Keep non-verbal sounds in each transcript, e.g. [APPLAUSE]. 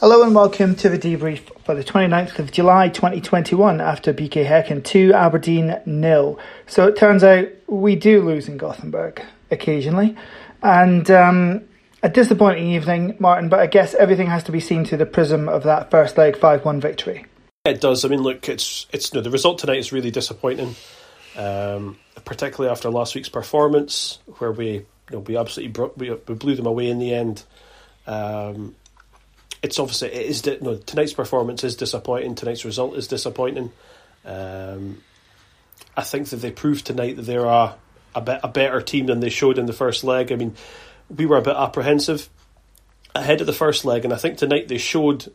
Hello and welcome to the debrief for the 29th of July 2021 after BK Häcken 2 Aberdeen nil. So it turns out we do lose in Gothenburg occasionally and um, a disappointing evening, Martin, but I guess everything has to be seen through the prism of that first leg 5-1 victory. It does. I mean, look, it's it's no, the result tonight is really disappointing, um, particularly after last week's performance where we you know, we absolutely bro- we, we blew them away in the end. Um, it's obviously it is no tonight's performance is disappointing. Tonight's result is disappointing. Um, I think that they proved tonight that they are a, be- a better team than they showed in the first leg. I mean, we were a bit apprehensive ahead of the first leg, and I think tonight they showed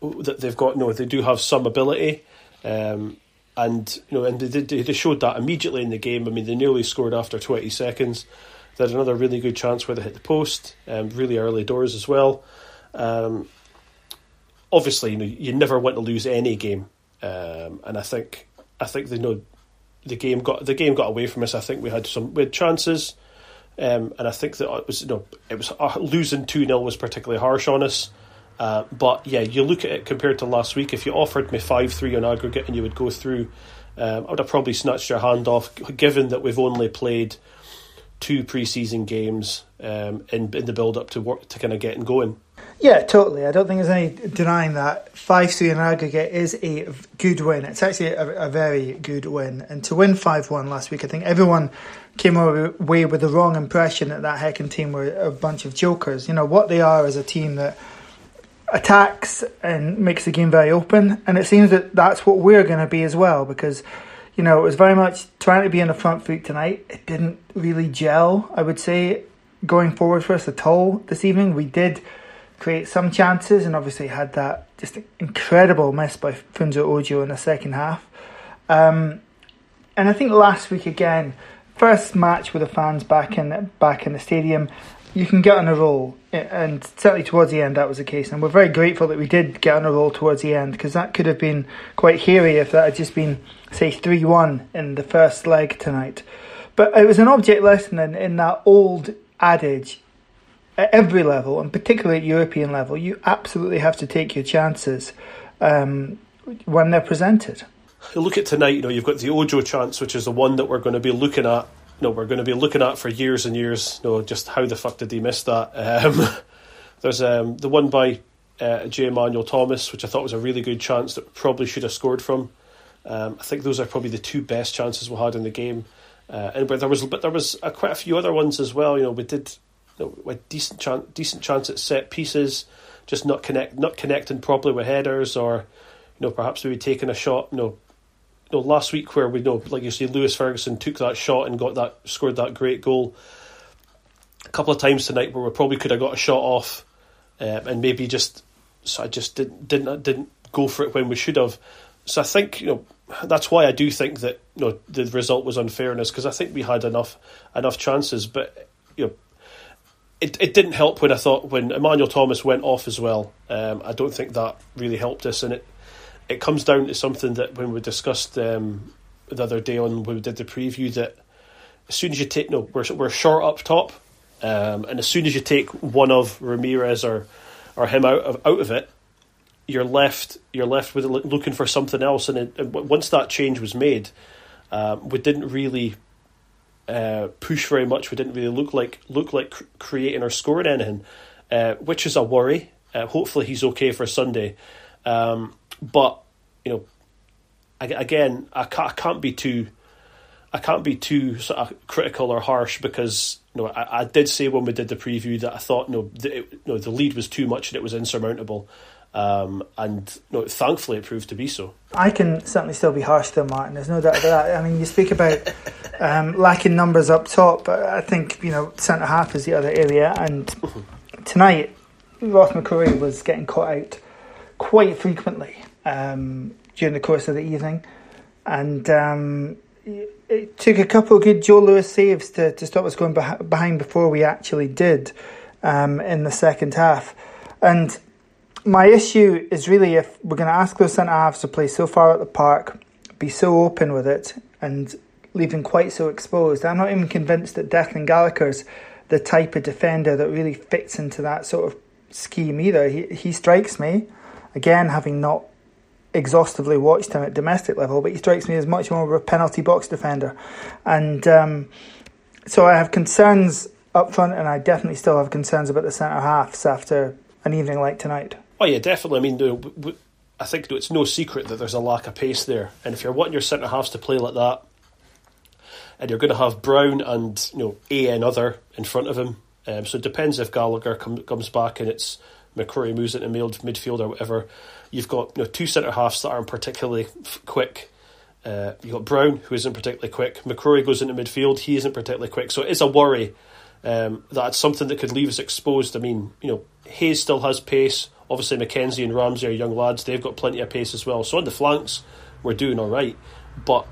that they've got you no, they do have some ability. Um, and you know, and they did. They showed that immediately in the game. I mean, they nearly scored after twenty seconds. They had another really good chance where they hit the post, um, really early doors as well. Um, obviously, you know, you never want to lose any game, um, and I think I think the know the game got the game got away from us. I think we had some we had chances, um, and I think that it was you know it was uh, losing two 0 was particularly harsh on us. Uh, but yeah, you look at it compared to last week. If you offered me five three on aggregate and you would go through, um, I would have probably snatched your hand off. Given that we've only played two preseason games um, in in the build up to work to kind of getting going. Yeah, totally. I don't think there's any denying that 5 3 in aggregate is a good win. It's actually a, a very good win. And to win 5 1 last week, I think everyone came away with the wrong impression that that Häcken team were a bunch of jokers. You know, what they are is a team that attacks and makes the game very open. And it seems that that's what we're going to be as well because, you know, it was very much trying to be in the front foot tonight. It didn't really gel, I would say, going forward for us at all this evening. We did create some chances and obviously had that just incredible miss by Funso Ojo in the second half. Um, and I think last week again, first match with the fans back in back in the stadium, you can get on a roll, and certainly towards the end that was the case. And we're very grateful that we did get on a roll towards the end because that could have been quite hairy if that had just been say three one in the first leg tonight. But it was an object lesson in, in that old adage at every level, and particularly at European level, you absolutely have to take your chances um, when they're presented. Look at tonight, you know, you've got the Ojo chance, which is the one that we're going to be looking at. You know, we're going to be looking at for years and years. You know, just how the fuck did they miss that? [LAUGHS] Um, there's um, the one by uh, J. Emmanuel Thomas, which I thought was a really good chance that probably should have scored from. Um, I think those are probably the two best chances we had in the game. Uh, and but there was but there was uh, quite a few other ones as well. You know, we did with decent chance, decent chance at set pieces, just not connect, not connecting properly with headers, or you know perhaps we were taking a shot. You know, know last week where we know, like you see, Lewis Ferguson took that shot and got that scored that great goal. A couple of times tonight where we probably could have got a shot off, um, and maybe just so I just didn't didn't didn't go for it when we should have. So I think you know that's why I do think that you know the result was unfairness because I think we had enough enough chances, but you know it, it didn't help when I thought when Emmanuel Thomas went off as well. Um, I don't think that really helped us, and it it comes down to something that when we discussed um, the other day on when we did the preview that as soon as you take no we're we're short up top, um, and as soon as you take one of Ramirez or or him out of out of it, you're left you're left with looking for something else, and, it, once that change was made, um, we didn't really uh, push very much. We didn't really look like look like creating or scoring anything, uh, which is a worry. Uh, hopefully, he's okay for Sunday. Um, but you know, again, I can't, I can't be too. I can't be too sort of critical or harsh because you know I, I did say when we did the preview that I thought you know, the, you know the lead was too much and it was insurmountable. Um, and no, thankfully, it proved to be so. I can certainly still be harsh though, Martin. There's no doubt about that. I mean, you speak about um, lacking numbers up top, but I think you know centre half is the other area. And tonight, Ross McCrorie was getting caught out quite frequently um, during the course of the evening, and um, it took a couple of good Joe Lewis saves to, to stop us going behind before we actually did um, in the second half. And my issue is really if we're going to ask those centre halves to play so far at the park, be so open with it, and leave quite so exposed. I'm not even convinced that Declan Gallagher's the type of defender that really fits into that sort of scheme either. He he strikes me, again having not exhaustively watched him at domestic level, but he strikes me as much more of a penalty box defender, and um, so I have concerns up front, and I definitely still have concerns about the centre halves after an evening like tonight. Oh yeah, definitely. I mean, I think it's no secret that there's a lack of pace there, and if you're wanting your centre halves to play like that, and you're going to have Brown and you know a another in front of him, um, so it depends if Gallagher com- comes back and it's McCrorie moves into midfield or whatever. You've got you know two centre halves that aren't particularly f- quick. Uh, you've got Brown, who isn't particularly quick. McCrorie goes into midfield, he isn't particularly quick. So it is a worry um, that it's something that could leave us exposed. I mean, you know, Hayes still has pace. Obviously, McKenzie and Ramsay are young lads. They've got plenty of pace as well. So on the flanks, we're doing all right. But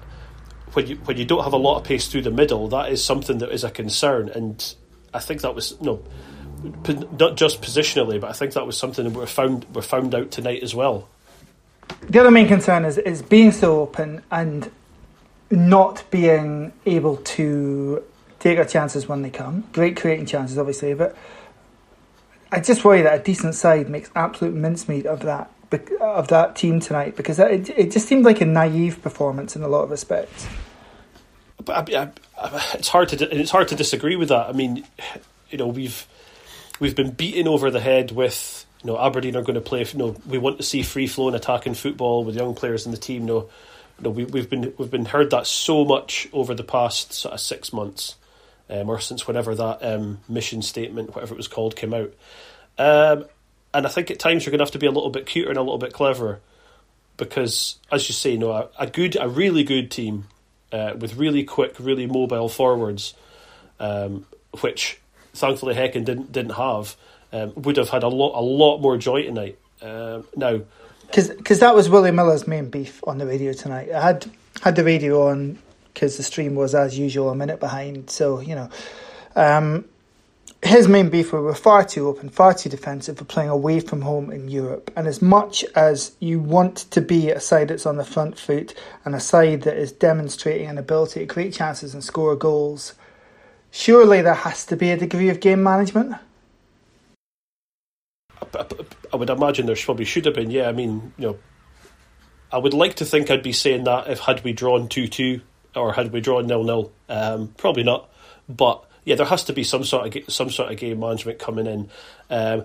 when you when you don't have a lot of pace through the middle, that is something that is a concern. And I think that was no, not just positionally, but I think that was something that we found we found out tonight as well. The other main concern is is being so open and not being able to take our chances when they come. Great creating chances, obviously, but I just worry that a decent side makes absolute mincemeat of that of that team tonight because it, it just seemed like a naive performance in a lot of respects. But I, I, it's hard to it's hard to disagree with that. I mean, you know, we've we've been beaten over the head with you know Aberdeen are going to play. You know, we want to see free flowing attacking football with young players in the team. You know, you know we, we've been we've been heard that so much over the past sort of six months um, or since whenever that um, mission statement, whatever it was called, came out. Um, and I think at times you're going to have to be a little bit cuter and a little bit cleverer, because as you say, you know, a, a good, a really good team uh, with really quick, really mobile forwards, um, which thankfully Häcken didn't didn't have, um, would have had a lot a lot more joy tonight. Um, now, because that was Willie Miller's main beef on the radio tonight. I had had the radio on because the stream was as usual a minute behind. So you know, um, his main beef were we're far too open, far too defensive for playing away from home in Europe. And as much as you want to be a side that's on the front foot and a side that is demonstrating an ability to create chances and score goals, surely there has to be a degree of game management. I would imagine there probably should have been. Yeah, I mean, you know, I would like to think I'd be saying that if had we drawn two two or had we drawn nil nil? Um, probably not. But yeah, there has to be some sort of some sort of game management coming in. Um,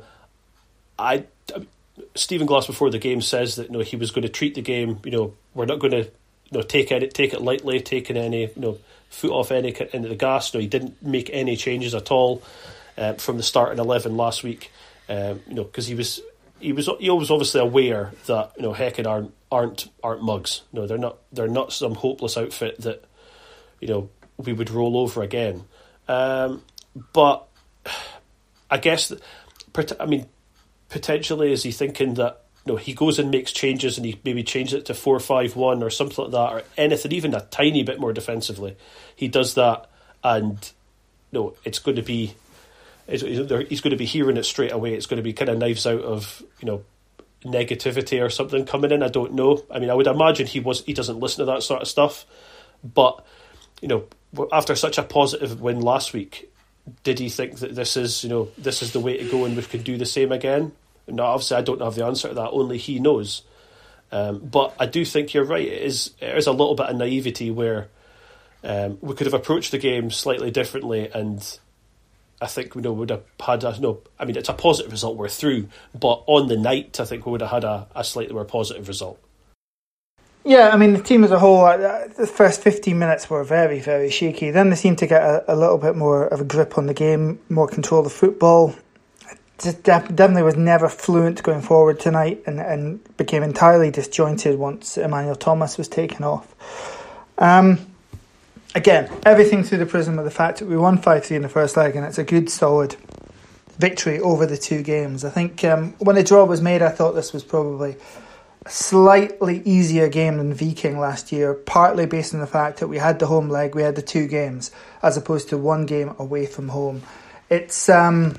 I Stephen Glass before the game says that you know he was going to treat the game. You know, we're not going to you know take it take it lightly, taking any you know foot off any into the gas. No, he didn't make any changes at all uh, from the start in eleven last week. Um, you know, because he was he was he was obviously aware that you know Häcken aren't aren't aren't mugs. You No, they're not. They're not some hopeless outfit that you know we would roll over again. Um, but I guess, I mean, potentially is he thinking that you know, he goes and makes changes and he maybe changes it to four five one or something like that or anything, even a tiny bit more defensively. He does that, and you no, know, it's going to be he's going to be hearing it straight away. It's going to be kind of knives out of you know negativity or something coming in. I don't know. I mean, I would imagine he was he doesn't listen to that sort of stuff, but you know, after such a positive win last week, did he think that this is you know this is the way to go and we can do the same again? No, obviously I don't have the answer to that. Only he knows. Um, but I do think you're right. It is it is a little bit of naivety where um, we could have approached the game slightly differently and I think we know would have had a no. I mean, it's a positive result. We're through, but on the night, I think we would have had a, a slightly more positive result. Yeah, I mean, the team as a whole, uh, the first 15 minutes were very, very shaky. Then they seemed to get a, a little bit more of a grip on the game, more control of the football. Definitely was never fluent going forward tonight and, and became entirely disjointed once Emmanuel Thomas was taken off. Um, again, everything through the prism of the fact that we won 5 3 in the first leg, and it's a good, solid victory over the two games. I think um, when the draw was made, I thought this was probably a slightly easier game than Viking last year, partly based on the fact that we had the home leg, we had the two games, as opposed to one game away from home. It's. Um,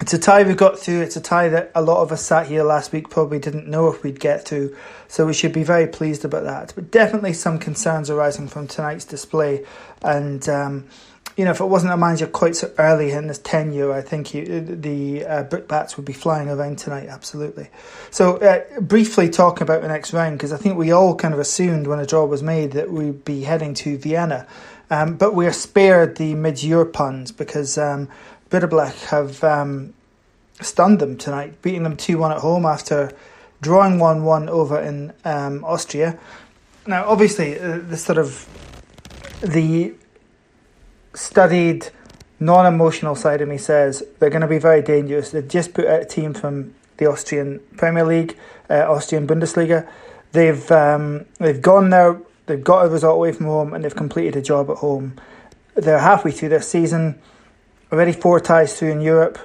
it's a tie we got through. It's a tie that a lot of us sat here last week probably didn't know if we'd get through. So we should be very pleased about that. But definitely some concerns arising from tonight's display. And um, you know, if it wasn't a manager quite so early in his tenure, I think he, the uh, Brickbats would be flying around tonight, absolutely. So, uh, briefly talking about the next round, because I think we all kind of assumed when a draw was made that we'd be heading to Vienna. Um, but we are spared the Midge Ure puns because um, have um, stunned them tonight, beating them 2 1 at home after drawing 1 1 over in um, Austria. Now, obviously, uh, the sort of the studied, non emotional side of me says they're going to be very dangerous. They've just put out a team from the Austrian Premier League, uh, Austrian Bundesliga. They've um, they've gone there, they've got a result away from home, and they've completed a job at home. They're halfway through their season, already four ties through in Europe.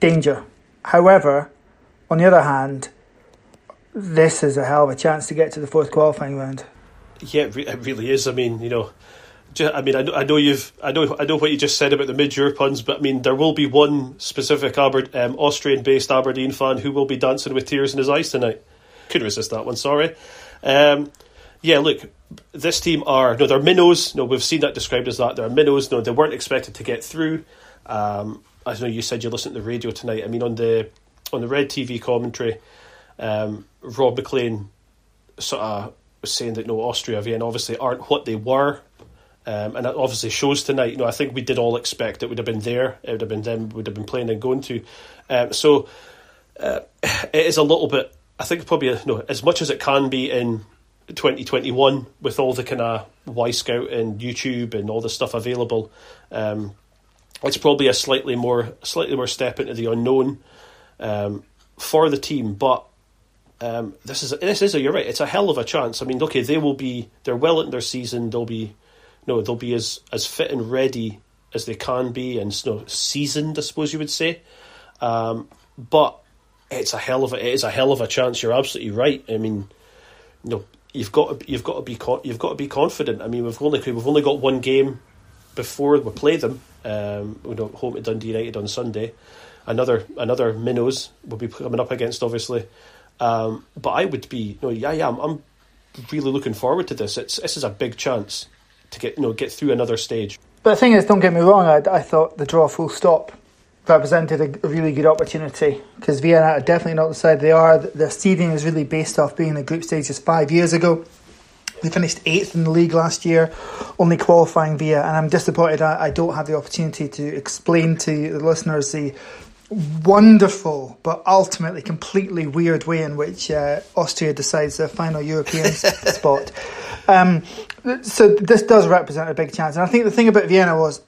Danger. However, on the other hand, this is a hell of a chance to get to the fourth qualifying round. Yeah, it really is. I mean, you know, I mean, I know, I know you've, I know, I know what you just said about the Midge Ure puns, but I mean, there will be one specific Aber, um, Austrian-based Aberdeen fan who will be dancing with tears in his eyes tonight. Couldn't resist that one. Sorry. Um, yeah, look, this team are no, they're minnows. No, we've seen that described as that. They're minnows. No, they weren't expected to get through. Um, I know you said you listened to the radio tonight. I mean, on the on the Red TV commentary, um, Rob Maclean sort of was saying that no, Austria, Vienna obviously aren't what they were um, and that obviously shows tonight. You know, I think we did all expect it would have been there. It would have been them. Would have been playing and going to. Um, so uh, [SIGHS] it is a little bit. I think probably know as much as it can be in 2021 with all the kind of Y Wyscout and YouTube and all the stuff available. Um, it's probably a slightly more slightly more step into the unknown um, for the team, but. Um, this is this is a, you're right. It's a hell of a chance. I mean, okay, they will be they're well in their season. They'll be no, they'll be as, as fit and ready as they can be and you know, seasoned, I suppose you would say. Um, but it's a hell of a it is a hell of a chance. You're absolutely right. I mean, you know, you've got to, you've got to be you've got to be confident. I mean, we've only we've only got one game before we play them. Um, we know home to Dundee United on Sunday. Another another minnows will be coming up against, obviously. Um, but I would be, know, yeah, yeah, I'm, I'm really looking forward to this. It's this is a big chance to get you know get through another stage. But the thing is, don't get me wrong. I, I thought the draw full stop represented a, a really good opportunity because Vienna are definitely not the side they are. Their seeding is really based off being in the group stages five years ago. They finished eighth in the league last year, only qualifying via, and I'm disappointed I, I don't have the opportunity to explain to the listeners the wonderful but ultimately completely weird way in which uh, Austria decides their final European [LAUGHS] spot. Um, so this does represent a big chance, and I think the thing about Vienna was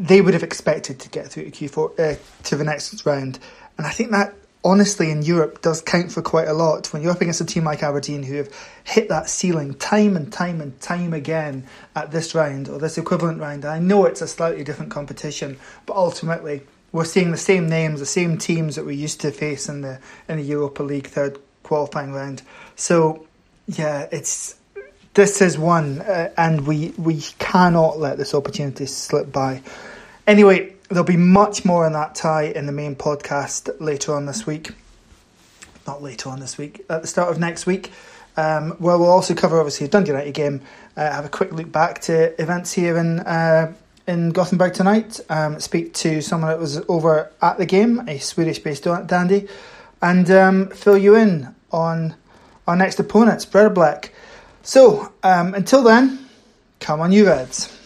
they would have expected to get through to Q4 uh, to the next round, and I think that honestly in Europe does count for quite a lot when you're up against a team like Aberdeen who have hit that ceiling time and time and time again at this round or this equivalent round. I know it's a slightly different competition, but ultimately we're seeing the same names, the same teams that we used to face in the in the Europa League third qualifying round. So yeah, it's this is one, uh, and we we cannot let this opportunity slip by. Anyway, there'll be much more on that tie in the main podcast later on this week. Not later on this week, at the start of next week, um, where we'll also cover obviously the Dundee United game. Uh, have a quick look back to events here in uh, in Gothenburg tonight. Um, speak to someone that was over at the game, a Swedish-based dandy, and um, fill you in on our next opponents, Breidablik. So, um, until then, come on, you Reds.